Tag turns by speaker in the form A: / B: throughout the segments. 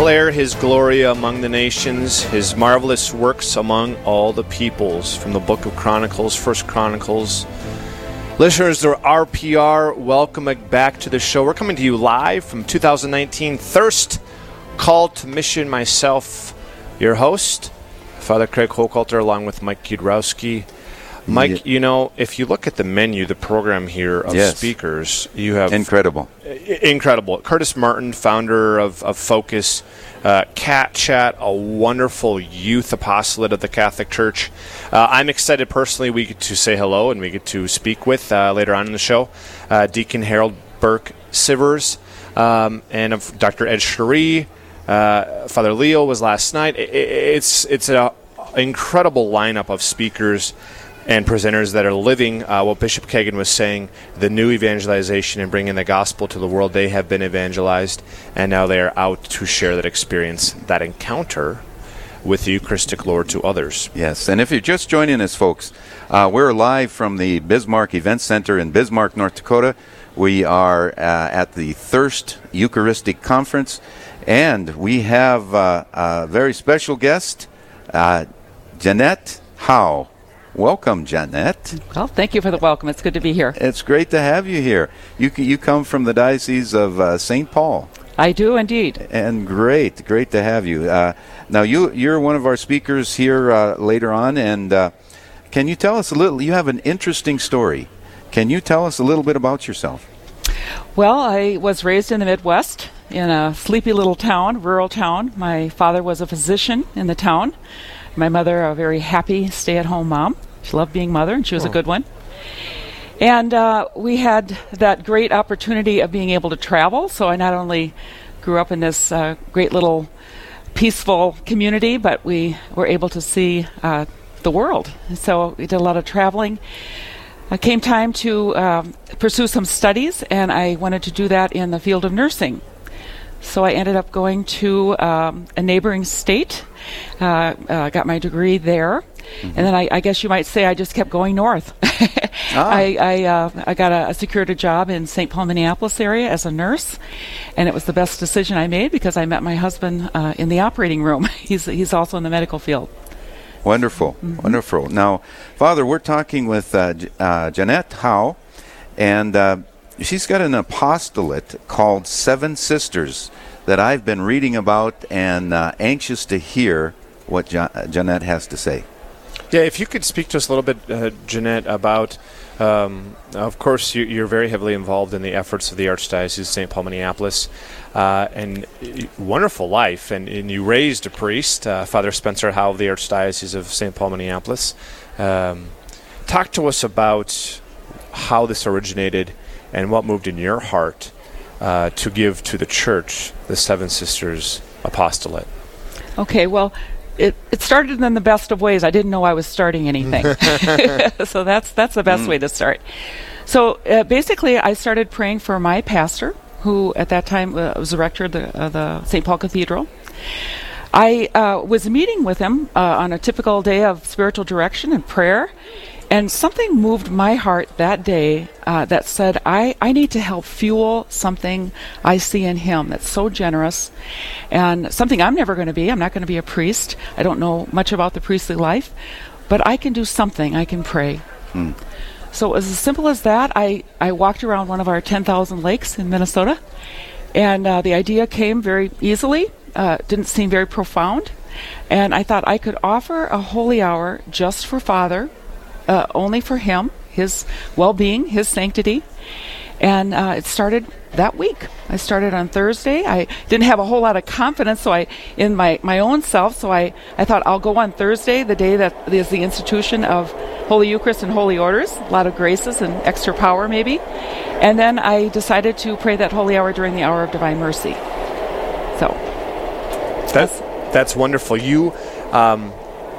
A: declare his glory among the nations, his marvelous works among all the peoples. From the book of Chronicles, First Chronicles. Listeners to RPR, welcome back to the show. We're coming to you live from 2019 Thirst Call to Mission. Myself, your host, Father Craig Hochhalter, along with Mike Kudrowski. Mike, you know, if you look at the menu, the program here of
B: Yes.
A: speakers, you have
B: Incredible.
A: Incredible. Curtis Martin, founder of, of Focus, uh, Cat Chat, a wonderful youth apostolate of the Catholic Church. Uh, I'm excited personally. We get to say hello and we get to speak with uh, later on in the show uh, Deacon Harold Burke Sivers um, and of Dr. Ed Sri. Uh, Father Leo was last night. I- I- it's it's an incredible lineup of speakers and presenters that are living uh, what Bishop Kagan was saying the new evangelization and bringing the gospel to the world. They have been evangelized, and now they are out to share that experience, that encounter with the Eucharistic Lord to others.
B: Yes, and if you're just joining us, folks, uh, we're live from the Bismarck Event Center in Bismarck, North Dakota. We are uh, at the Thirst Eucharistic Conference, and we have uh, a very special guest, uh, Jeanette Howe. Welcome, Jeanette.
C: Well, thank you for the welcome. It's good to be here.
B: It's great to have you here. You you come from the Diocese of uh, St. Paul.
C: I do indeed.
B: And great, great to have you. Uh, now you you're one of our speakers here uh, later on, and uh, can you tell us a little? You have an interesting story. Can you tell us a little bit about yourself?
C: Well, I was raised in the Midwest in a sleepy little town, rural town. My father was a physician in the town. My mother, a very happy stay at home mom. She loved being mother, and she was a good one. And uh, we had that great opportunity of being able to travel. So I not only grew up in this uh, great little peaceful community, but we were able to see uh, the world. So we did a lot of traveling. It came time to um, pursue some studies, and I wanted to do that in the field of nursing. So I ended up going to um, a neighboring state, got my degree there, and then I, I guess you might say I just kept going north. I I, uh, I got a, a secured a job in St. Paul, Minneapolis area as a nurse, and it was the best decision I made because I met my husband uh, in the operating room. he's he's also in the medical field.
B: Wonderful, wonderful. Now, Father, we're talking with uh, uh, Jeanette Howe, and uh, she's got an apostolate called Seven Sisters that I've been reading about and uh, anxious to hear what Jo- uh, Jeanette has to say.
A: Yeah, if you could speak to us a little bit, uh, Jeanette, about. Um, of course, you, you're very heavily involved in the efforts of the Archdiocese of St. Paul, Minneapolis, uh, and wonderful life. And, and you raised a priest, uh, Father Spencer Howe of the Archdiocese of St. Paul, Minneapolis. Um, talk to us about how this originated and what moved in your heart uh, to give to the Church the Seven Sisters Apostolate.
C: Okay, well, it, it started in the best of ways. I didn't know I was starting anything. so that's that's the best way to start. So uh, basically, I started praying for my pastor, who at that time uh, was the rector of the, the St. Paul Cathedral. I uh, was meeting with him uh, on a typical day of spiritual direction and prayer, and something moved my heart that day uh, that said, I, I need to help fuel something I see in him that's so generous and something I'm never going to be. I'm not going to be a priest. I don't know much about the priestly life, but I can do something. I can pray. So it was as simple as that. I, I walked around one of our 10,000 lakes in Minnesota, and uh, the idea came very easily. Uh, didn't seem very profound. And I thought I could offer a holy hour just for Father, uh, only for him, his well being, his sanctity. And uh, it started that week. I started on Thursday. I didn't have a whole lot of confidence, so I in my, my own self. So I, I thought I'll go on Thursday, the day that is the institution of Holy Eucharist and Holy Orders. A lot of graces and extra power, maybe. And then I decided to pray that holy hour during the hour of Divine Mercy.
A: That's that's wonderful. You, um,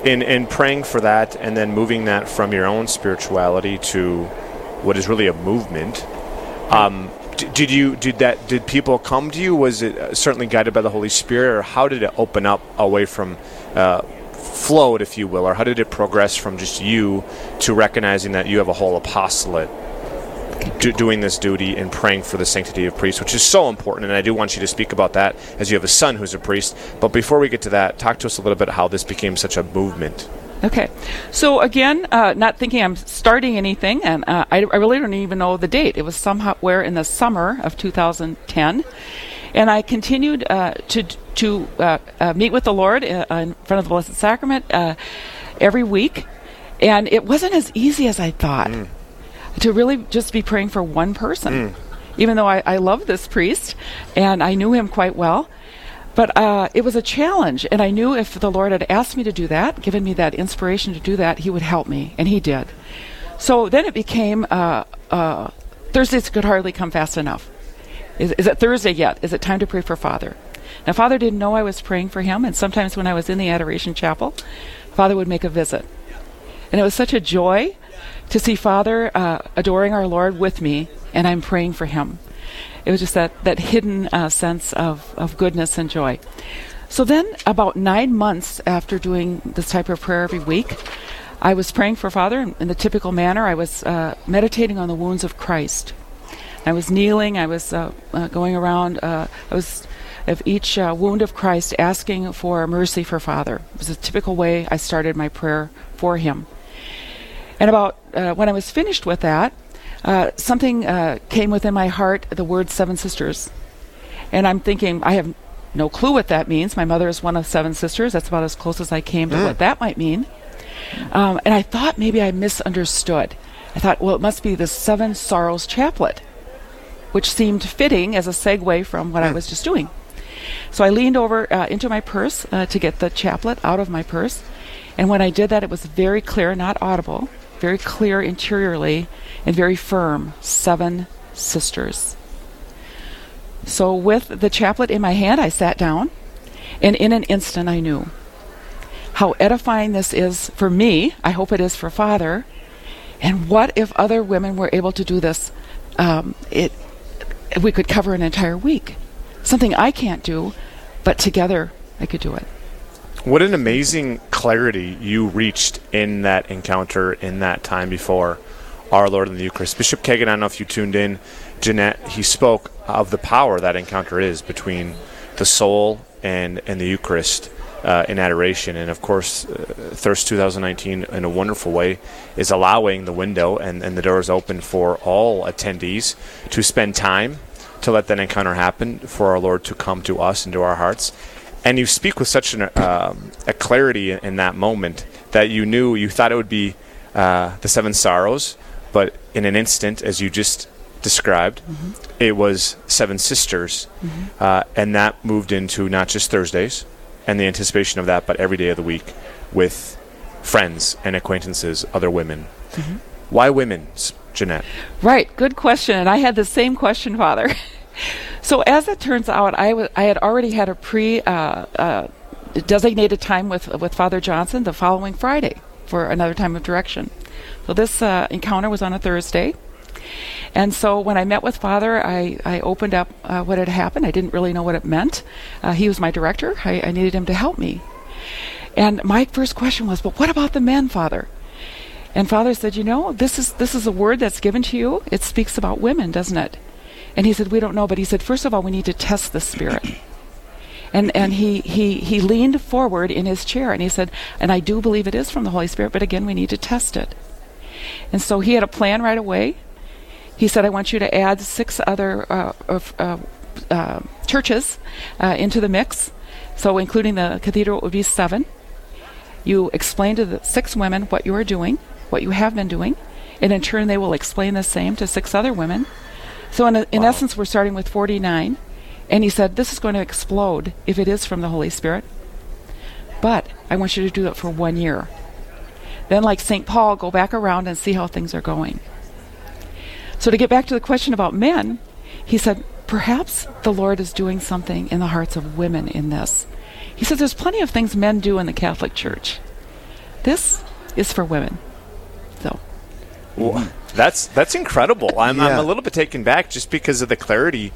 A: in in praying for that, and then moving that from your own spirituality to what is really a movement. Um, did you did that? Did people come to you? Was it uh, certainly guided by the Holy Spirit, or how did it open up away from? Uh, flowed if you will or how did it progress from just you to recognizing that you have a whole apostolate do, doing this duty and praying for the sanctity of priests, which is so important. And I do want you to speak about that as you have a son who's a priest. But before we get to that, talk to us a little bit about how this became such a movement.
C: Okay. So again, uh, not thinking I'm starting anything, and uh, I, I, really don't even know the date. It was somewhere in the summer of 2010. And I continued uh, to, to uh, uh, meet with the Lord uh, in front of the Blessed Sacrament every week. And it wasn't as easy as I thought mm. To really just be praying for one person. Mm. Even though I, I love this priest and I knew him quite well, but uh, it was a challenge, and I knew if the Lord had asked me to do that, given me that inspiration to do that, He would help me, and He did. So then it became uh, uh, Thursdays could hardly come fast enough. Is, is, it Thursday yet? Is it time to pray for Father? Now, Father didn't know I was praying for him, and sometimes when I was in the Adoration Chapel, Father would make a visit. And it was such a joy to see Father uh, adoring our Lord with me, and I'm praying for him it was just that, that hidden uh, sense of, of goodness and joy. So then, about nine months after doing this type of prayer every week, I was praying for Father in, the typical manner. I was uh, meditating on the wounds of Christ. I was kneeling. I was uh, uh going around. Uh, I was of each wound of Christ asking for mercy for Father. It was a typical way I started my prayer for him. And about when I was finished with that, uh, something uh, came within my heart the word seven sisters. And I'm thinking, I have no clue what that means. My mother is one of seven sisters. That's about as close as I came to mm. what that might mean. Um, and I thought maybe I misunderstood. I thought, well, it must be the Seven Sorrows Chaplet, which seemed fitting as a segue from what mm. I was just doing. So I leaned over uh, into my purse uh, to get the chaplet out of my purse. And when I did that, it was very clear, not audible, very clear interiorly and very firm seven sisters. So, with the chaplet in my hand, I sat down, and in an instant, I knew how edifying this is for me. I hope it is for Father. And what if other women were able to do this? Um, it we could cover an entire week. Something I can't do, but together I could do it.
A: What an amazing clarity you reached in that encounter in that time before our Lord in the Eucharist. Bishop Kagan, I don't know if you tuned in, Jeanette, he spoke of the power that encounter is between the soul and, and the Eucharist uh, in adoration. And of course, uh, Thirst 2019, in a wonderful way, is allowing the window and, and the doors open for all attendees to spend time to let that encounter happen, for our Lord to come to us and to our hearts and you speak with such an, um, a clarity in that moment that you knew you thought it would be uh, the seven sorrows, but in an instant, as you just described, mm-hmm. it was seven sisters, mm-hmm. uh, and that moved into not just Thursdays and the anticipation of that, but every day of the week with friends and acquaintances, other women. Mm-hmm. Why women, Jeanette?
C: Right, good question, and I had the same question, Father. So as it turns out, I, w- I had already had a pre uh, uh, designated time with with Father Johnson the following Friday for another time of direction. So this uh, encounter was on a Thursday. And so when I met with Father, I, I opened up uh, what had happened. I didn't really know what it meant. Uh, he was my director. I, I needed him to help me. And my first question was, "But what about the men, Father?" And Father said, "You know, this is this is a word that's given to you. It speaks about women, doesn't it?" And he said, We don't know. But he said, First of all, we need to test the spirit. And, and he, he, he leaned forward in his chair and he said, And I do believe it is from the Holy Spirit, but again, we need to test it. And so he had a plan right away. He said, I want you to add six other uh, uh, uh, churches uh, into the mix. So, including the cathedral, it would be seven. You explain to the six women what you are doing, what you have been doing, and in turn, they will explain the same to six other women. So, in, a, in wow. essence, we're starting with 49. And he said, This is going to explode if it is from the Holy Spirit. But I want you to do it for one year. Then, like St. Paul, go back around and see how things are going. So, to get back to the question about men, he said, Perhaps the Lord is doing something in the hearts of women in this. He says, There's plenty of things men do in the Catholic Church. This is for women. So.
A: Well, that's that's incredible. I'm, yeah. I'm a little bit taken back just because of the clarity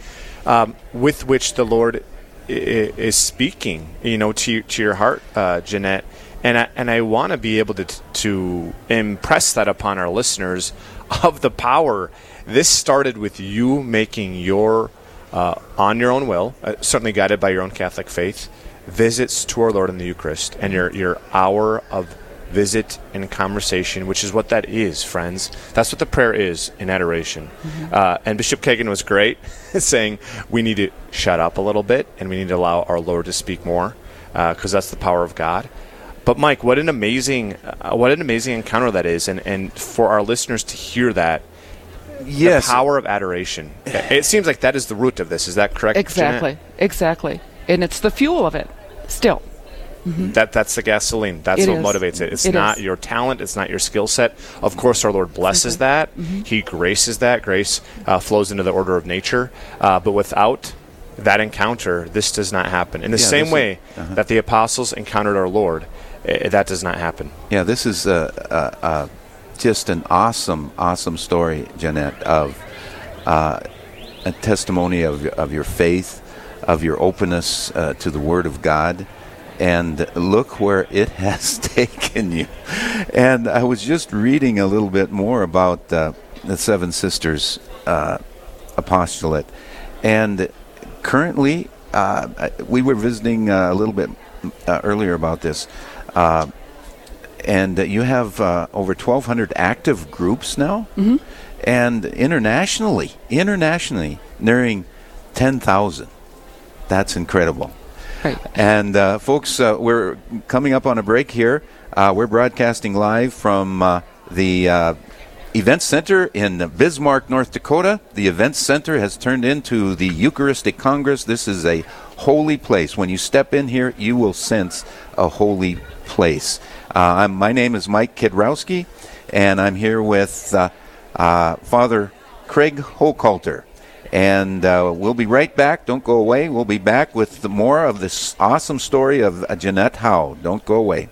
A: um, with which the Lord I- is speaking. You know, to to your heart, uh, Jeanette. And I, and I want to be able to, to impress that upon our listeners of the power. This started with you making your, uh, on your own will, uh, certainly guided by your own Catholic faith, visits to our Lord in the Eucharist and your, your hour of visit and conversation, which is what that is, friends. That's what the prayer is in adoration. Mm-hmm. Uh, and Bishop Kagan was great, saying we need to shut up a little bit and we need to allow our Lord to speak more because uh, that's the power of God. But Mike, what an amazing, uh, what an amazing encounter that is, and and for our listeners to hear that.
B: Yes.
A: The power of adoration. It seems like that is the root of this. Is that correct?
C: Exactly.
A: Jeanette?
C: Exactly. And it's the fuel of it still.
A: Mm-hmm. That that's the gasoline. That's
C: it
A: what
C: is.
A: motivates it. It's
C: it
A: not
C: is.
A: your talent. It's not your skill set. Of course, our Lord blesses that.
C: Mm-hmm.
A: He graces that. Grace uh, flows into the order of nature. Uh, but without that encounter, this does not happen. In the
B: Yeah,
A: same
B: this is-
A: way
B: uh-huh.
A: that the apostles encountered our Lord, uh, that does not happen.
B: Yeah, this is uh, uh, uh, just an awesome, awesome story, Jeanette, of uh, a testimony of, of your faith, of your openness uh, to the Word of God. And look where it has taken you. And I was just reading a little bit more about uh, the Seven Sisters uh, apostolate. And currently, uh, we were visiting uh, a little bit uh, earlier about this. Uh, and you have uh, over 1,200 active groups now, mm-hmm. and internationally, internationally, nearing 10,000. That's incredible.
C: Right.
B: And uh, folks, uh, we're coming up on a break here. Uh, we're broadcasting live from uh, the uh, Event Center in Bismarck, North Dakota. The Event Center has turned into the Eucharistic Congress. This is a holy place. When you step in here, you will sense a holy place. Uh, my name is Mike Kidrowski, and I'm here with Father Craig Hochhalter. And uh, we'll be right back. Don't go away. We'll be back with more of this awesome story of uh, Jeanette Howe. Don't go away.